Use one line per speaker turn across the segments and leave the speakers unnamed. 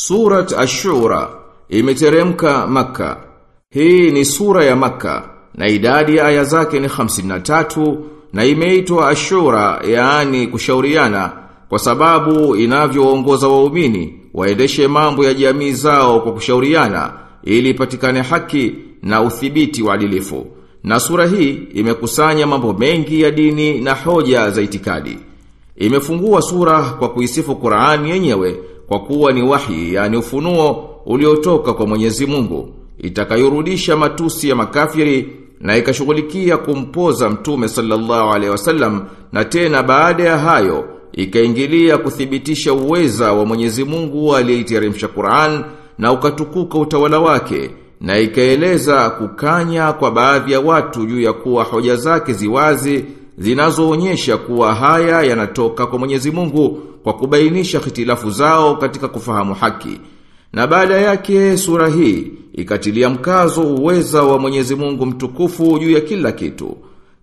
Surat Ashura imeteremka maka. Hii ni sura ya Makka na idadi ya aya zake ni 53 na imeitwa Ashura yaani kushauriana kwa sababu inavyoongoza waumini waendeshe mambo ya jamii zao kwa kushauriana ili ipatikane haki na uthibiti wa adilifu. Na sura hii imekusanya mambo mengi ya dini na hoja za itikadi. Imefungua sura kwa kuisifu Qur'ani yenyewe kwa kuwa ni wahi yani ufunuo uliotoka kwa Mwenyezi Mungu itakayorudisha matusi ya makafiri na ikashughulikia kumpoza mtume sallallahu alaihi wasallam na tena baada ya hayo ikaingilia kuthibitisha uweza wa Mwenyezi Mungu aliyeiteremsha Qur'an na ukatukuka utawala wake na ikaeleza kukanya kwa baadhi ya watu juu ya kuwa hoja zake ziwazi zinazoonyesha kuwa haya yanatoka kwa Mwenyezi Mungu kwa kubainisha hitilafu zao katika kufahamu haki. Na baada yake sura hii ikatilia mkazo uweza wa Mwenyezi Mungu mtukufu juu ya kila kitu.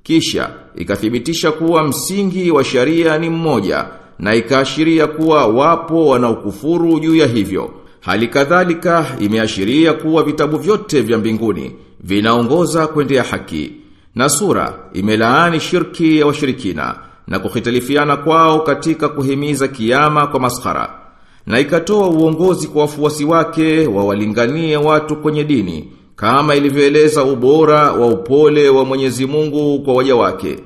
Kisha ikathibitisha kuwa msingi wa sharia ni mmoja na ikaashiria kuwa wapo wanaokufuru juu ya hivyo. Hali kadhalika imeashiria kuwa vitabu vyote vya mbinguni vinaongoza kwendea haki. Na sura imelaani shirki ya washirikina na kuhitalifiana kwao katika kuhimiza kiyama kwa maskhara. Na ikatoa uongozi kwa wafuasi wake wawalinganie watu kwenye dini kama ilivyoeleza ubora wa upole wa Mwenyezi Mungu kwa waja wake.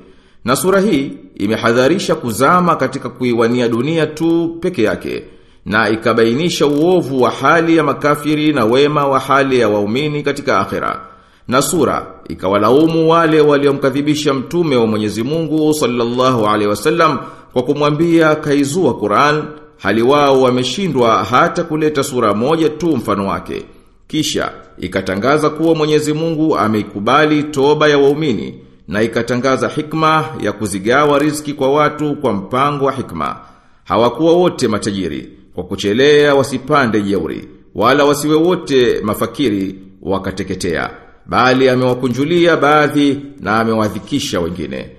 Na sura hii imehadharisha kuzama katika kuiwania dunia tu peke yake na ikabainisha uovu wa hali ya makafiri na wema wa hali ya waumini katika akhera. Na sura ikawalaumu wale waliomkadhibisha mtume wa Mwenyezi Mungu sallallahu alaihi wasallam kwa kumwambia kaizua Qur'an hali wao wameshindwa hata kuleta sura moja tu mfano wake. Kisha ikatangaza kuwa Mwenyezi Mungu ameikubali toba ya waumini na ikatangaza hikma ya kuzigawa riziki kwa watu kwa mpango wa hikma. Hawakuwa wote matajiri kwa kuchelea wasipande jeuri wala wasiwe wote mafakiri wakateketea bali amewakunjulia baadhi na amewadhikisha wengine.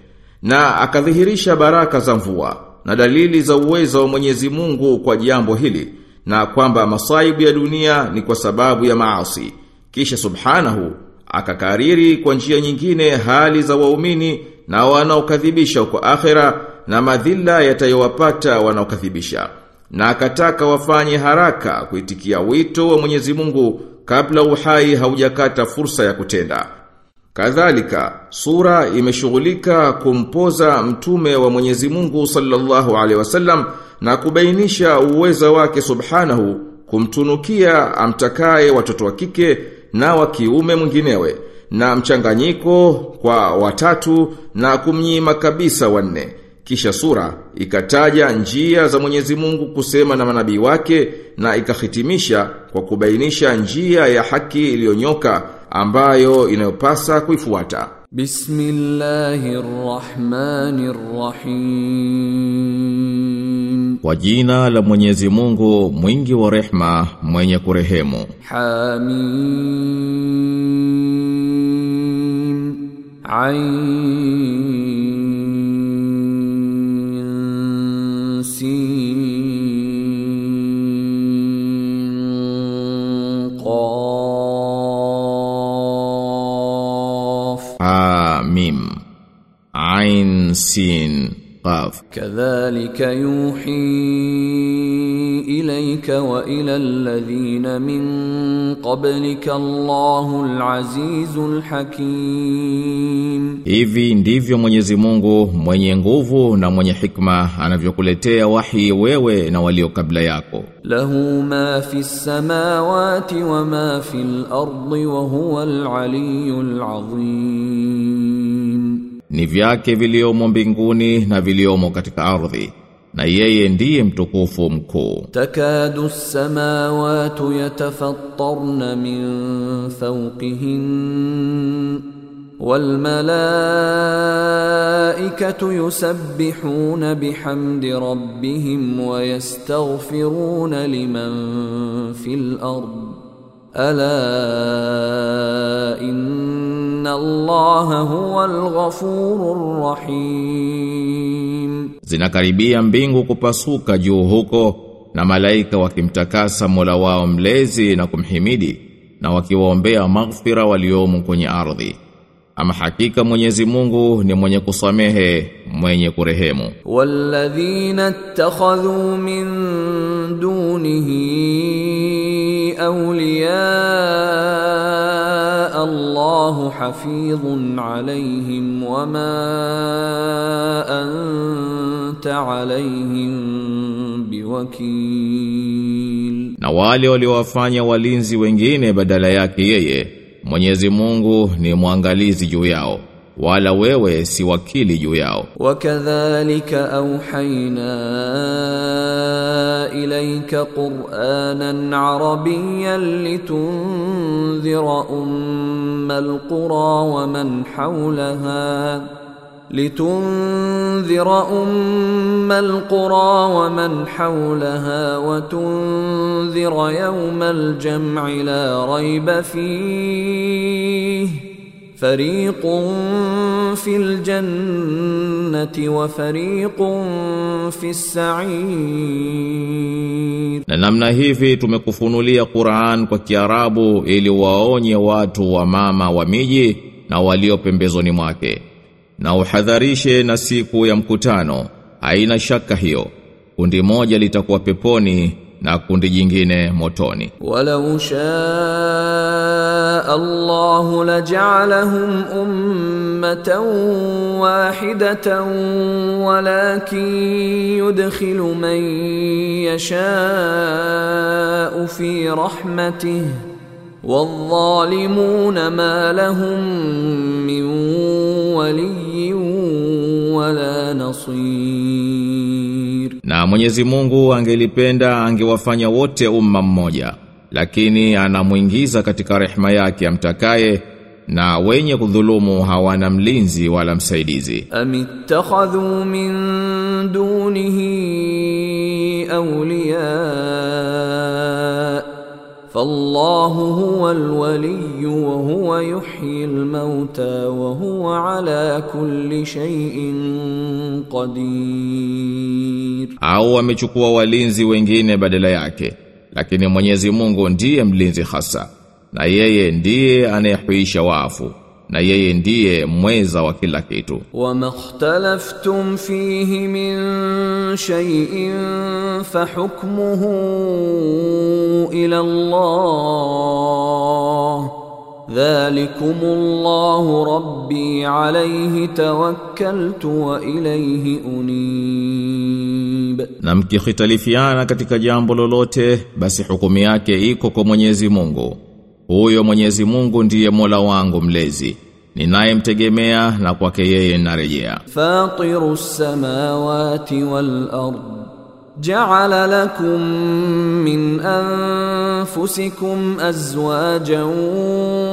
Na akadhihirisha baraka za mvua na dalili za uwezo wa Mwenyezi Mungu kwa jambo hili na kwamba masaibu ya dunia ni kwa sababu ya maasi. Kisha subhanahu akakariri kwa njia nyingine hali za waumini na wanaokadhibisha kwa akhera na madhila yatayowapata wanaokadhibisha. Na akataka wafanye haraka kuitikia wito wa Mwenyezi Mungu kabla uhai haujakata fursa ya kutenda. Kadhalika, sura imeshughulika kumpoza mtume wa Mwenyezi Mungu sallallahu alaihi wasallam na kubainisha uweza wake subhanahu kumtunukia amtakaye watoto wa kike na wa kiume mwinginewe na mchanganyiko kwa watatu na kumnyima kabisa wanne. Kisha sura ikataja njia za Mwenyezi Mungu kusema na manabii wake na ikahitimisha kwa kubainisha njia ya haki iliyonyoka ambayo inayopasa kuifuata.
Bismillahirrahmanirrahim.
Kwa jina la Mwenyezi Mungu mwingi wa rehma mwenye kurehemu.
Hamim. Ain sin qaf
kadhalika
yuhi ilayka wa ila alladhina min qablika Allahu alazizul hakim.
Hivi ndivyo Mwenyezi Mungu mwenye nguvu na mwenye hikma anavyokuletea wahi wewe na walio kabla yako.
Lahu ma fis samawati wa ma fil ardi wa huwa al aliyyul azim.
Ni vyake viliomo mbinguni na viliomo katika ardhi. Na yeye ndiye mtukufu mkuu.
تكاد السماوات يتفطرن من فوقهن والملائكة يسبحون بحمد ربهم ويستغفرون لمن في الأرض ألا إن الله هو الغفور الرحيم
Zinakaribia mbingu kupasuka juu huko
na malaika wakimtakasa Mola wao mlezi na kumhimidi na wakiwaombea maghfira waliomo kwenye ardhi ama hakika Mwenyezi Mungu ni mwenye kusamehe mwenye kurehemu.
Walladhina ittakhadhu min dunihi awliya Allahu hafidhun alayhim wama anta alayhim biwakil.
Na wale waliowafanya walinzi wengine badala yake yeye Mwenyezi Mungu ni mwangalizi juu yao wala wewe si wakili juu yao.
وكذلك أوحينا إليك قرآنا عربيا لتنذر أم القرى ومن حولها لتنذر أم القرى ومن حولها وتنذر يوم الجمع لا ريب فيه فريق في الجنة وفريق في السعير
na namna hivi tumekufunulia Qur'an kwa Kiarabu ili waonye watu wa mama wa miji na walio pembezoni mwake na uhadharishe na siku ya mkutano haina shaka hiyo kundi moja litakuwa peponi na kundi jingine motoni
walau shaa Allah laj'alahum ummatan wahidatan walakin yudkhilu man yashaa fi rahmatihi والظالمون ما لهم من ولي ولا نصير
Na Mwenyezi Mungu angelipenda angewafanya wote umma mmoja, lakini anamuingiza katika rehema yake amtakaye na wenye kudhulumu hawana mlinzi wala msaidizi.
Amittakhadhu min dunihi awliyaa فالله هو الولي وهو يحيي الموتى وهو على كل شيء قدير
au wamechukua walinzi wengine badala yake lakini Mwenyezi Mungu ndiye mlinzi hasa na yeye ndiye anayehuisha wafu na yeye ndiye mweza wa kila kitu.
Wa makhtalaftum fihi min shay'in fa hukmuhu ila Allah. Dhalikumullahu rabbi alayhi tawakkaltu wa ilayhi unib,
na mkikhitalifiana katika jambo lolote, basi hukumu yake iko kwa Mwenyezi Mungu. huyo Mwenyezi Mungu ndiye Mola wangu mlezi ninayemtegemea na kwake yeye narejea
فاطر السماوات والارض جعل لكم من انفسكم ازواجا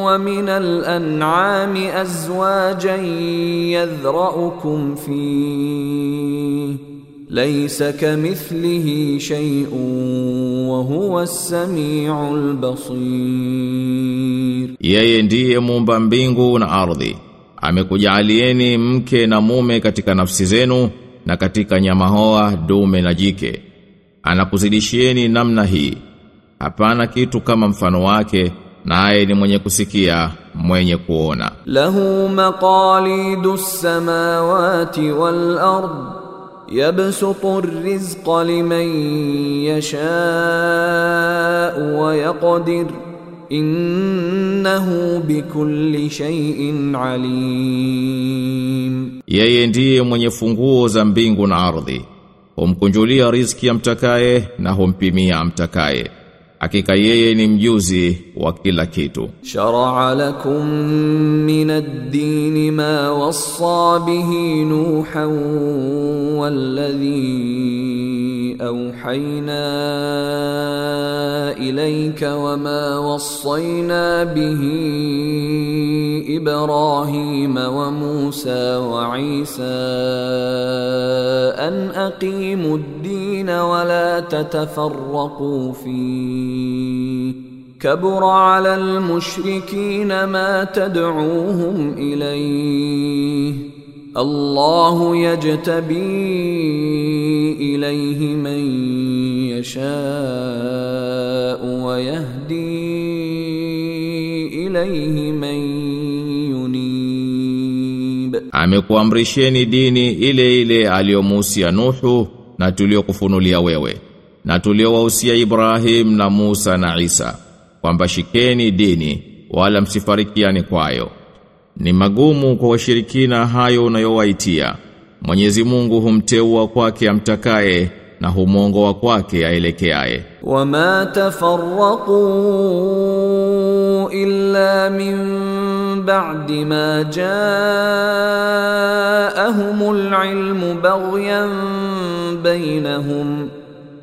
ومن الانعام ازواجا يذرأكم فيه Laisa kamithlihi shay'un wa huwa as-sami'ul basir.
Yeye ndiye muumba mbingu na ardhi. Amekujaalieni mke na mume katika nafsi zenu na katika nyama hoa dume na jike. Anakuzidishieni namna hii. Hapana kitu kama mfano wake naye ni mwenye kusikia mwenye kuona.
Lahu maqalidus samawati wal ardh yabsutu rizqa liman yasha'u wa yaqdir innahu bikulli shay'in alim
yeye ndiye mwenye funguo za mbingu na ardhi. Humkunjulia riziki amtakaye na humpimia amtakaye. Hakika yeye ni mjuzi wa kila kitu.
شرع لكم من الدين ما وصى به نوحا والذي اوحينا اليك وما وصينا به ابراهيم وموسى وعيسى ان اقيموا الدين ولا تتفرقوا فيه كبر على المشركين ما تدعوهم إليه. الله يجتبي إليه من يشاء ويهدي إليه من ينيب.
Amekuamrisheni dini ile ile aliyomuhusia Nuhu na tuliokufunulia wewe. na tuliowahusia Ibrahim na Musa na Isa kwamba shikeni dini wala msifarikiane kwayo. Ni magumu kwa washirikina hayo unayowaitia. Mwenyezi Mungu humteua kwake amtakaye na humongoa kwake aelekeaye.
Wama tafarraqu illa min ba'di ma ja'ahumul ilmu baghyan bainahum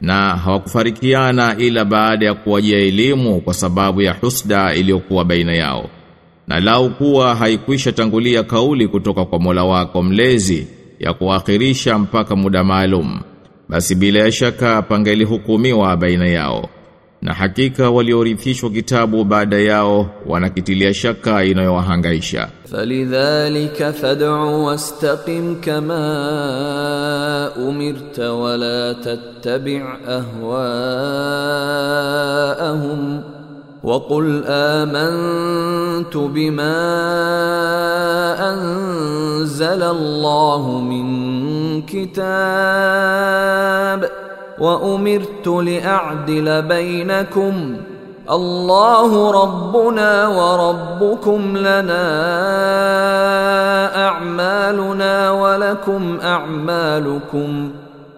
Na hawakufarikiana ila baada ya kuwajia elimu kwa sababu ya husda iliyokuwa baina yao. Na lau kuwa haikwisha tangulia kauli kutoka kwa Mola wako mlezi ya kuakhirisha mpaka muda maalum, basi bila shaka pangelihukumiwa baina yao. Na hakika waliorithishwa kitabu baada yao wanakitilia shaka inayowahangaisha.
فلذلك فادع واستقم كما أمرت ولا تتبع أهواءهم وقل آمنت بما أنزل الله من كتاب وأمرت لأعدل بينكم. الله ربنا وربكم لنا أعمالنا ولكم أعمالكم.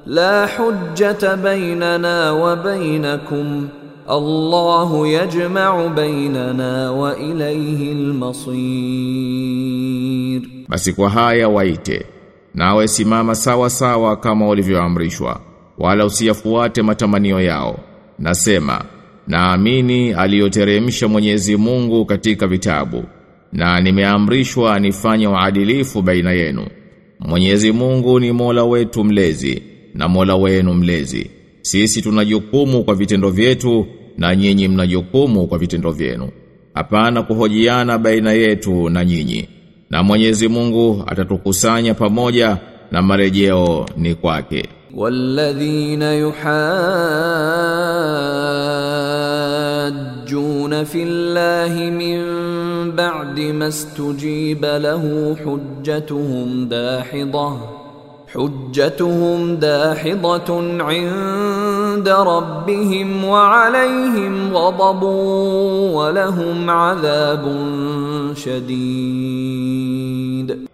لا حجة بيننا وبينكم. الله يجمع بيننا وإليه المصير.
Basi kwa haya waite, nawe simama sawa sawa kama walivyoamrishwa, wala usiyafuate matamanio yao. Nasema, naamini aliyoteremsha Mwenyezi Mungu katika vitabu, na nimeamrishwa nifanye uadilifu baina yenu. Mwenyezi Mungu ni Mola wetu mlezi, na Mola wenu mlezi. Sisi tunajukumu kwa vitendo vyetu, na nyinyi mnajukumu kwa vitendo vyenu. Hapana kuhojiana baina yetu na nyinyi. Na Mwenyezi Mungu atatukusanya pamoja na marejeo ni kwake.
والذين يحاجون في الله من بعد ما استجيب له حجتهم داحضة حجتهم داحضة عند ربهم وعليهم غضب ولهم عذاب شديد.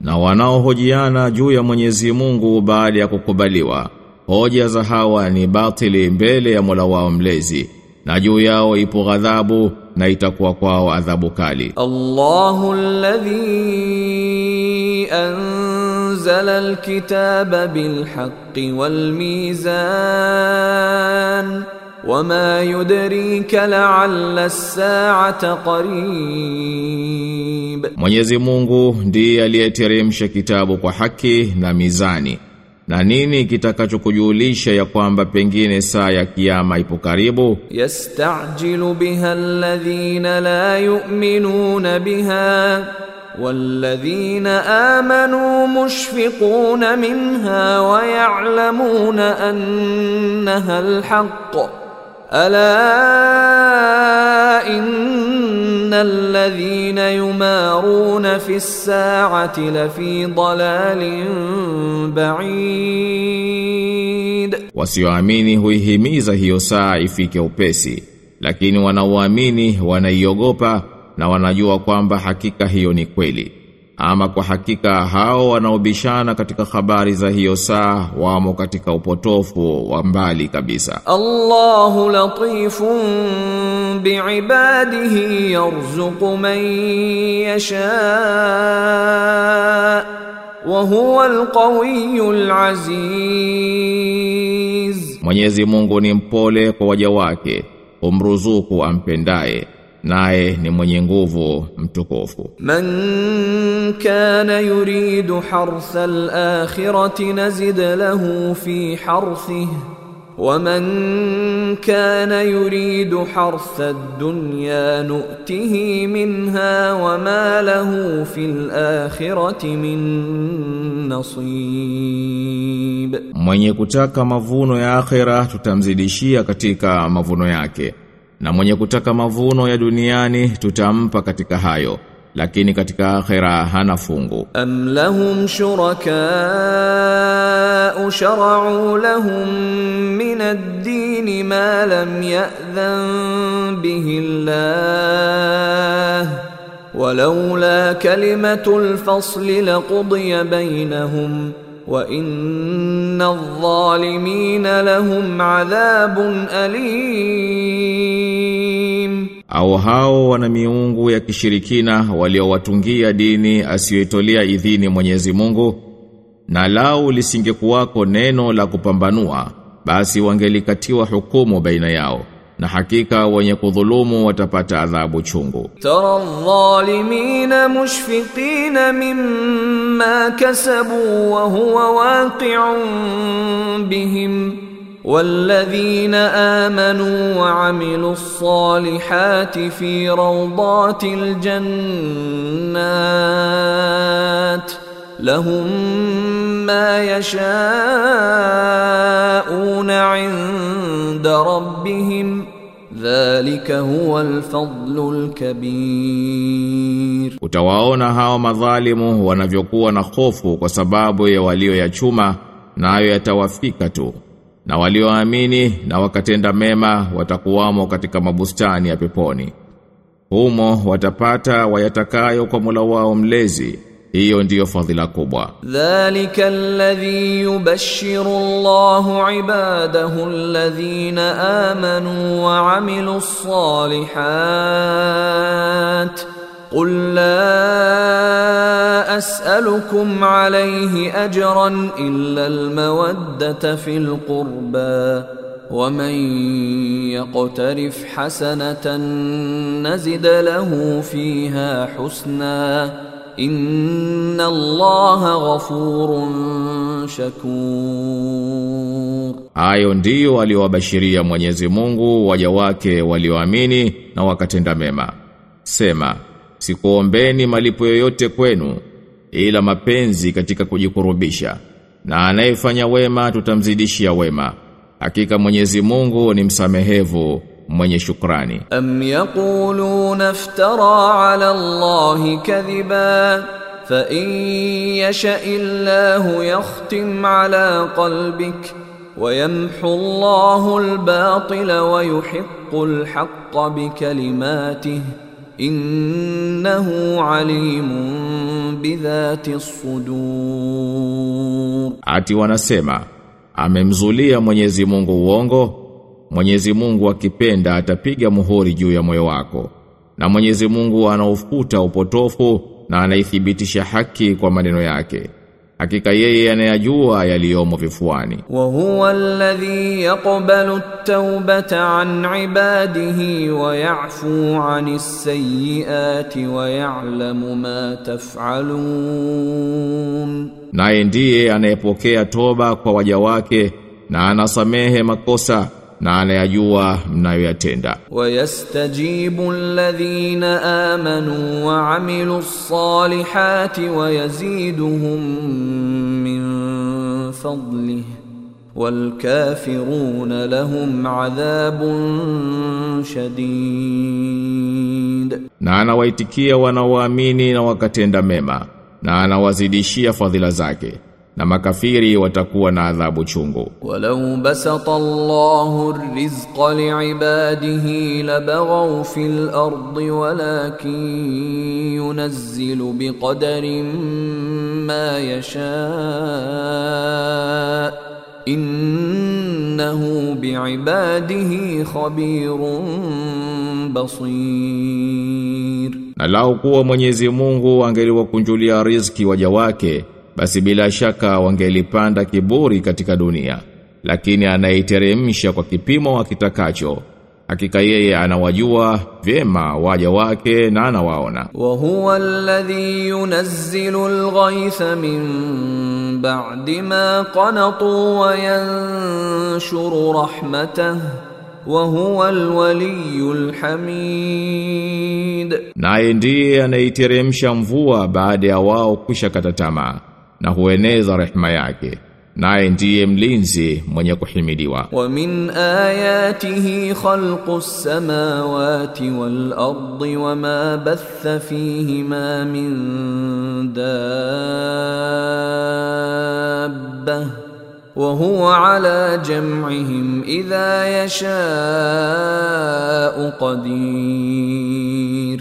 Na wanaohojiana juu ya Mwenyezi Mungu baada ya kukubaliwa, hoja za hawa ni batili mbele ya Mola wao mlezi na juu yao ipo ghadhabu na itakuwa kwao adhabu kali.
Allahu alladhi anzala alkitaba bilhaqqi walmizan wama yudrika la'alla as-sa'ata qarib.
Mwenyezi Mungu ndiye aliyeteremsha kitabu kwa haki na mizani. Na nini kitakachokujulisha ya kwamba pengine saa ya kiyama ipo karibu?
يستعجل بها الذين لا يؤمنون بها والذين آمنوا مشفقون منها ويعلمون أنها الحق ألا إن الذين يمارون في الساعة لفي ضلال بعيد
Wasioamini huihimiza hiyo saa ifike upesi, lakini wanaoamini wanaiogopa na wanajua kwamba hakika hiyo ni kweli. Ama kwa hakika hao wanaobishana katika habari za hiyo saa wamo katika upotofu wa mbali kabisa.
Allahu latifun biibadihi yarzuqu man yasha wa huwa alqawiyyul aziz.
Mwenyezi Mungu ni mpole kwa waja wake, umruzuku ampendaye naye ni mwenye nguvu mtukufu
من كان يريد حرث الآخرة نزد له في حرثه ومن كان يريد حرث الدنيا نؤته منها وما له في الآخرة من نصيب
mwenye kutaka mavuno ya akhera tutamzidishia katika mavuno yake na mwenye kutaka mavuno ya duniani tutampa katika hayo lakini katika akhira hana fungu
am lahum shuraka shara'u lahum min ad-din ma lam ya'dhan bihi Allah ولولا kalimatul الفصل لقضي bainahum wa inna adh-dhalimina lahum
au hao wana miungu ya kishirikina waliowatungia dini asiyoitolea idhini Mwenyezi Mungu na lao lisingekuwako neno la kupambanua basi wangelikatiwa hukumu baina yao. Na hakika wenye kudhulumu watapata adhabu chungu.
ترى الظالمين مشفقين مما كسبوا وهو واقع بهم والذين آمنوا وعملوا الصالحات في روضات الجنات lahum ma yashauna inda rabbihim Dhalika huwa alfadlul kabir.
Utawaona hao madhalimu wanavyokuwa na hofu kwa sababu ya walio ya chuma nayo na yatawafika tu. Na walioamini na wakatenda mema watakuwamo katika mabustani ya peponi. Humo watapata wayatakayo kwa Mola wao mlezi. Hiyo ndiyo fadhila kubwa.
ذلك الذي يبشر الله عباده الذين آمنوا وعملوا الصالحات قل لا أسألكم عليه أجرا إلا المودة في القربى ومن يقترف حسنة نزد له فيها حسنا inna Allaha ghafurun shakur.
Hayo ndiyo aliyowabashiria Mwenyezi Mungu waja wake walioamini na wakatenda mema. Sema, sikuombeni malipo yoyote kwenu ila mapenzi katika kujikurubisha na anayefanya wema tutamzidishia wema. Hakika Mwenyezi Mungu ni msamehevu mwenye shukrani.
Am yaquluna iftara ala Allahi kadhiba fa in yasha illahu yakhtim ala qalbik wa yamhu Allahu al-batila wa yuhiqqu al-haqqa bi kalimatihi innahu alimun bidhati sudur.
Ati wanasema amemzulia Mwenyezi Mungu uongo Mwenyezi Mungu akipenda atapiga muhuri juu ya moyo wako. Na Mwenyezi Mungu anaufuta upotofu na anaithibitisha haki kwa maneno yake. Hakika yeye anayajua yaliyomo vifuani.
Wa huwa alladhi yaqbalu at-taubata an ibadihi wa ya'fu 'anis sayyiati wa ya'lamu ma taf'alun.
Naye ndiye anayepokea toba kwa waja wake na anasamehe makosa na anayajua mnayoyatenda.
Wayastajibu alladhina amanu wa amilus salihati wa yaziduhum min fadlihi walkafirun lahum adhabun shadid,
na anawaitikia wanaoamini na wakatenda mema na anawazidishia fadhila zake na makafiri watakuwa na adhabu chungu.
Walau basata Allahu rizqa liibadihi labaghaw fil ardi walakin yunazzilu biqadarin ma yasha innahu biibadihi khabirun basir.
Na lau kuwa Mwenyezi Mungu angeliwakunjulia riziki waja wake basi bila shaka wangelipanda kiburi katika dunia. Lakini anaiteremsha kwa kipimo akitakacho. Hakika yeye anawajua vyema waja wake na anawaona.
Wa huwa alladhi yunazzilu alghaytha min ba'di ma qanatu wa yanshuru rahmatahu. Wa huwa alwaliyul hamid
naye ndiye anaiteremsha mvua baada ya wao kushakata tamaa. Na hueneza rehema yake naye ndiye mlinzi mwenye kuhimidiwa
ومن آياته خلق السماوات والأرض وما بث فيهما من دابة وهو على جمعهم إذا يشاء قدير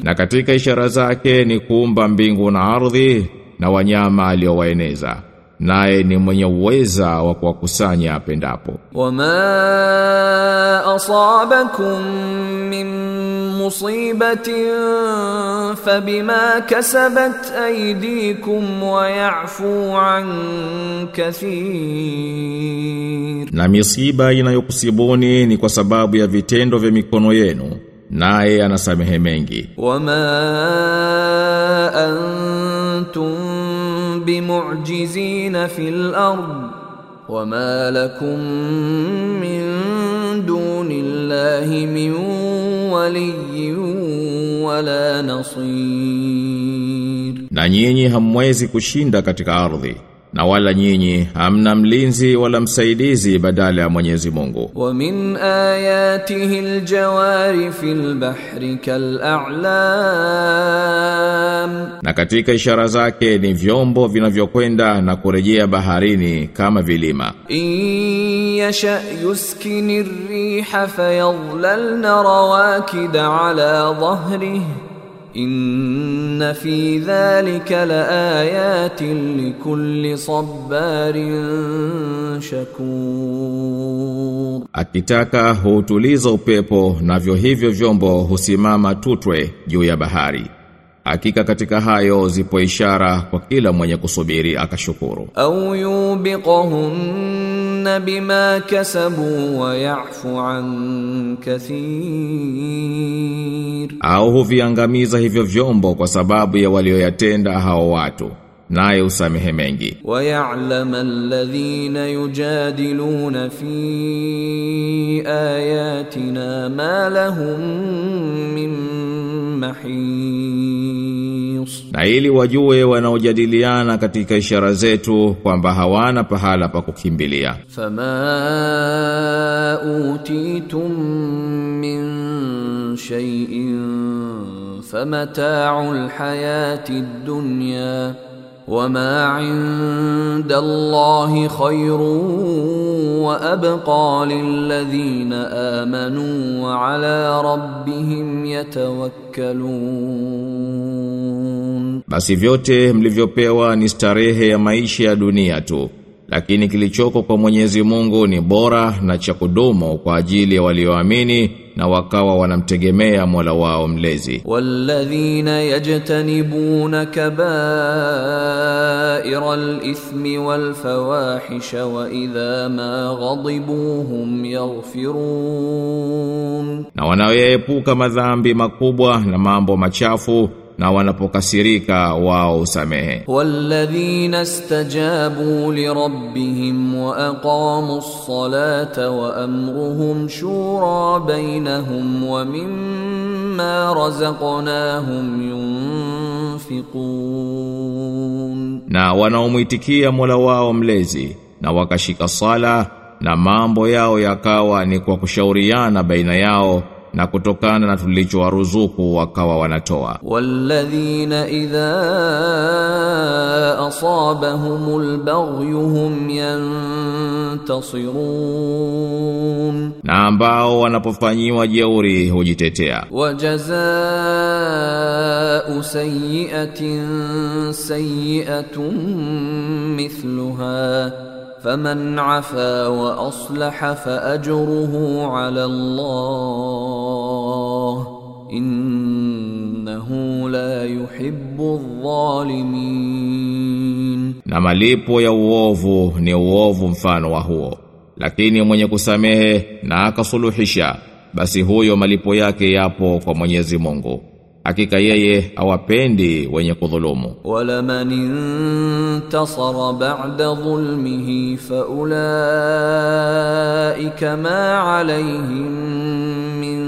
na katika ishara zake ni kuumba mbingu na ardhi na wanyama aliowaeneza naye ni mwenye uweza wa kuwakusanya apendapo.
Wama asabakum min musibatin fabima kasabat aydikum wa yafu an kathir,
na misiba inayokusibuni ni kwa sababu ya vitendo vya mikono yenu naye anasamehe mengi.
Wama antum bimu'jizina fil ard wama lakum min dunillahi min waliyyin wala nasir,
na nyinyi hamwezi kushinda katika ardhi na wala nyinyi hamna mlinzi wala msaidizi badala ya Mwenyezi Mungu.
Wa min ayatihi aljawari fil bahri kal'alam,
na katika ishara zake ni vyombo vinavyokwenda na kurejea baharini kama vilima.
In yasha yuskini riha fayadhlalna rawakida ala dhahrihi Inna fi dhalika laayatin likulli sabarin shakur.
Akitaka huutuliza upepo navyo hivyo vyombo husimama tutwe juu ya bahari. Hakika katika hayo zipo ishara kwa kila mwenye kusubiri akashukuru.
Au yubiqahun يوبقهن بما كسبوا ويعفو عن كثير
au huviangamiza hivyo vyombo kwa sababu ya walioyatenda hao watu naye usamehe mengi
ويعلم الذين يجادلون في آياتنا ما لهم من محيص
na ili wajue wanaojadiliana katika ishara zetu kwamba hawana pahala pa kukimbilia.
Fama utitum min shay'in famataa alhayati dunya وما عند الله خير وأبقى للذين آمنوا وعلى ربهم يتوكلون
basi vyote mlivyopewa ni starehe ya maisha ya dunia tu lakini kilichoko kwa Mwenyezi Mungu ni bora na cha kudumu kwa ajili ya walioamini na wakawa wanamtegemea Mola wao mlezi.
Walladhina yajtanibuna kabaira al-ithmi wal fawahisha wa idha ma ghadibu hum yaghfirun,
na wanaoepuka madhambi makubwa na mambo machafu na wanapokasirika wao usamehe.
Walladhina stajabu li rabbihim wa aqamu ssalata wa amruhum shura bainahum wa mimma razaqnahum yunfiqun,
na wanaomwitikia Mola wao mlezi na wakashika sala na mambo yao yakawa ni kwa kushauriana baina yao na kutokana na tulichowaruzuku wakawa wanatoa.
Walladhina idha asabahumul baghyuhum yantasirun,
na ambao wanapofanyiwa jeuri hujitetea.
Wajazaa'u sayyi'atin sayyi'atun mithluha فمن عفا وأصلح فأجره على الله إنه لا يحب الظالمين
na malipo ya uovu ni uovu mfano wa huo lakini mwenye kusamehe na akasuluhisha basi huyo malipo yake yapo kwa Mwenyezi Mungu hakika yeye hawapendi wenye kudhulumu.
Wala man intasara ba'da dhulmihi fa ulaika ma alayhim min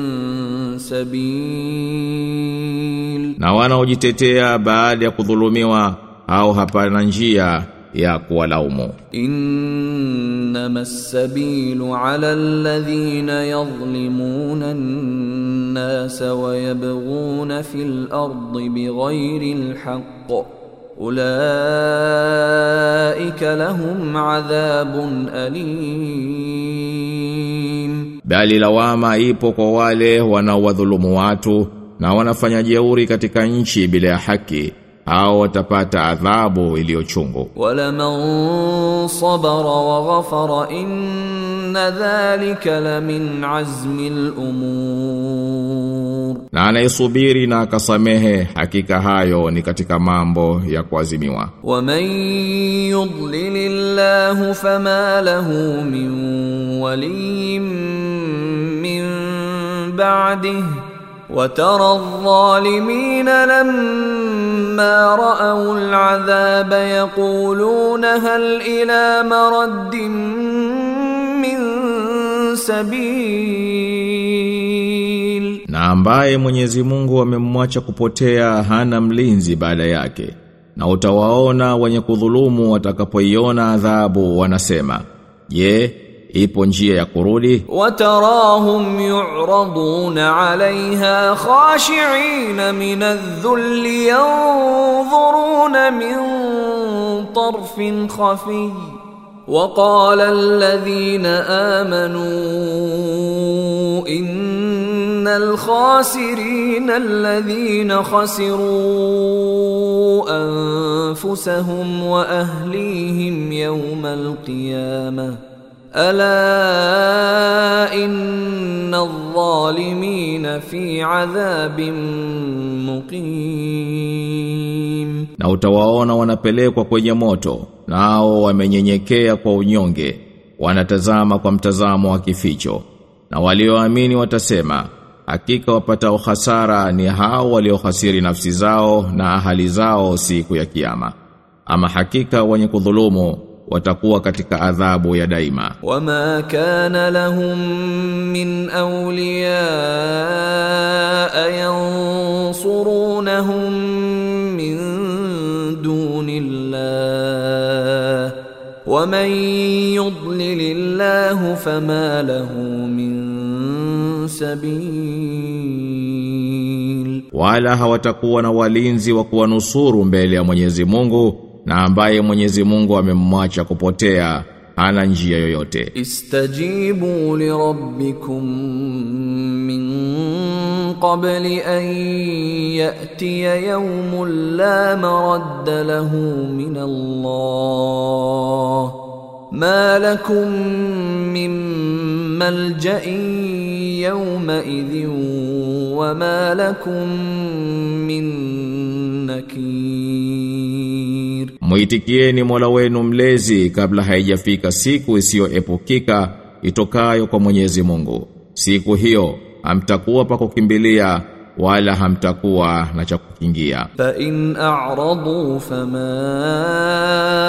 sabil,
na wanaojitetea baada ya kudhulumiwa au hapana njia ya kuwalaumu.
Innama as-sabilu 'ala alladhina yadhlimuna an-nasa wa yabghuna fil ardi bighayri al-haqq. Ulaika lahum 'adhabun alim.
Bali lawama ipo kwa wale wanaowadhulumu watu na wanafanya jeuri katika nchi bila ya haki au watapata adhabu iliyochungu.
Wala man sabara wa ghafara inna dhalika la min azmi al-umur.
Na anayesubiri na akasamehe hakika hayo ni katika mambo ya kuazimiwa.
Wa man yudlilillahu fama lahu min waliyyin min ba'dihi وترى الظالمين لما رأوا العذاب يقولون هل إلى مرد من سبيل
na ambaye Mwenyezi Mungu amemwacha kupotea hana mlinzi baada yake na utawaona wenye kudhulumu watakapoiona adhabu wanasema je Ipo njia ya kurudi
وتراهم يعرضون عليها خاشعين من الذل ينظرون من طرف خفي. وقال الذين آمنوا إن الخاسرين الذين خسروا أنفسهم وأهليهم يوم القيامة. ala inna dhalimina fi adhabin muqim
na utawaona wanapelekwa kwenye moto nao wamenyenyekea kwa unyonge wanatazama kwa mtazamo wa kificho. Na walioamini watasema hakika wapatao hasara ni hao waliohasiri nafsi zao na ahali zao siku ya kiyama. Ama hakika wenye kudhulumu watakuwa katika adhabu ya daima.
Wama kana lahum min awliya yansurunahum min dunillah. Waman yudlilillahu fama lahu min sabil.
Wala hawatakuwa na walinzi wa kuwanusuru mbele ya Mwenyezi Mungu na ambaye Mwenyezi Mungu amemmwacha kupotea ana njia yoyote.
Istajibu li rabbikum min qabli an ya'tiya yawmun la maradda lahu min Allah. Ma lakum min malja'in yawma idhin wa ma lakum min nakir Munir
Muitikieni Mola wenu mlezi kabla haijafika siku isiyoepukika itokayo kwa Mwenyezi Mungu. Siku hiyo hamtakuwa pa kukimbilia wala hamtakuwa na cha kukingia.
Fa in a'radu fama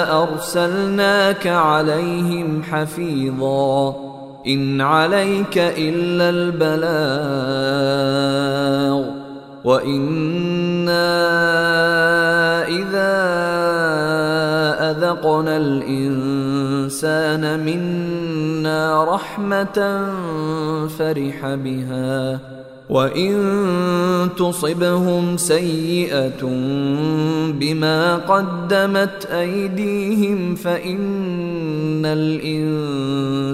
arsalnaka alayhim hafidha. In alayka illa albalagh. Wa inna idha أذقنا الإنسان منا رحمة فرح بها وإن تصبهم سيئة بما قدمت أيديهم فإن الإنسان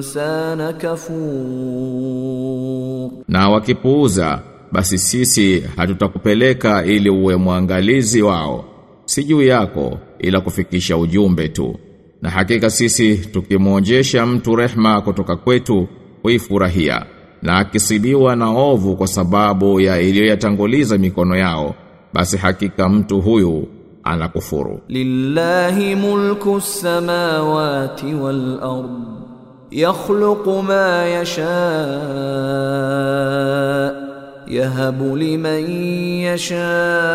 كفور
Na wakipuuza basi sisi hatutakupeleka ili uwe mwangalizi wao. Si juu yako ila kufikisha ujumbe tu. Na hakika sisi tukimwonjesha mtu rehma kutoka kwetu huifurahia na akisibiwa na ovu kwa sababu ya iliyoyatanguliza mikono yao basi hakika mtu huyu anakufuru.
Lillahi mulku samawati wal ard yakhluqu ma yashaa يهب لمن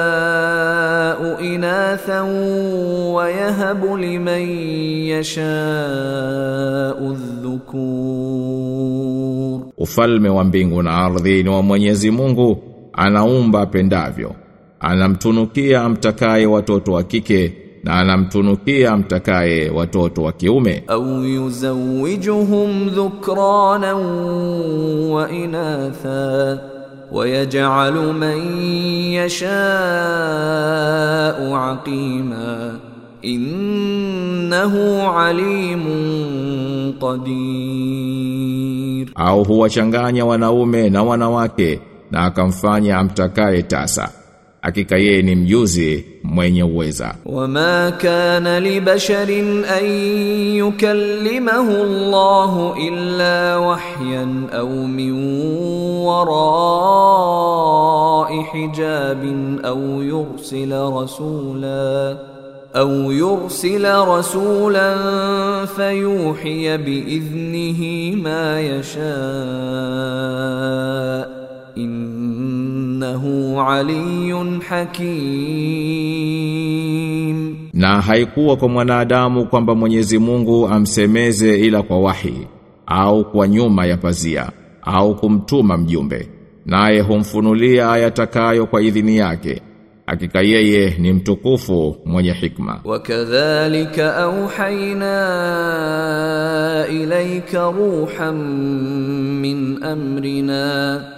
يشاء إناثا ويهب لمن يشاء الذكور
Ufalme wa mbingu na ardhi ni wa Mwenyezi Mungu, anaumba apendavyo. Anamtunukia amtakaye watoto wa kike na anamtunukia amtakaye watoto wa kiume.
أو يزوجهم ذكرانا وإناثا ويجعل من يشاء عقيما إنه عليم قدير
Au huwachanganya wanaume na wanawake na akamfanya amtakaye tasa. hakika ye ni mjuzi mwenye uweza
wama kana li basharin an yukallimahu Allahu illa wahyan au min wara'i hijabin au yursila rasula أو يرسل رسولا فيوحي بإذنه ما يشاء innahu aliyun hakim.
Na haikuwa kwa mwanadamu kwamba Mwenyezi Mungu amsemeze ila kwa wahi au kwa nyuma ya pazia au kumtuma mjumbe naye humfunulia ayatakayo kwa idhini yake hakika yeye ni mtukufu mwenye hikma.
Wakadhalika auhaina ilaika ruhan min amrina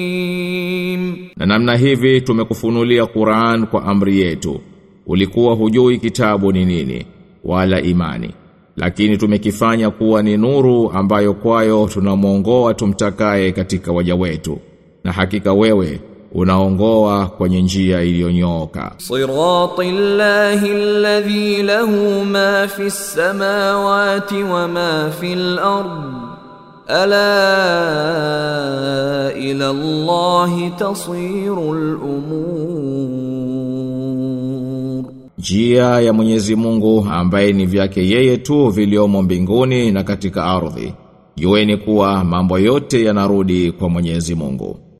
Na namna hivi tumekufunulia Qur'an kwa amri yetu. Ulikuwa hujui kitabu ni nini wala imani. Lakini tumekifanya kuwa ni nuru ambayo kwayo tunamuongoa tumtakaye katika waja wetu. Na hakika wewe unaongoa kwenye njia iliyonyooka.
Sirati alladhi lahu ma fis samawati wa ma fil ardh ala ila Allah tasirul umur,
njia ya Mwenyezi Mungu ambaye ni vyake yeye tu viliomo mbinguni na katika ardhi. Jueni kuwa mambo yote yanarudi kwa Mwenyezi Mungu.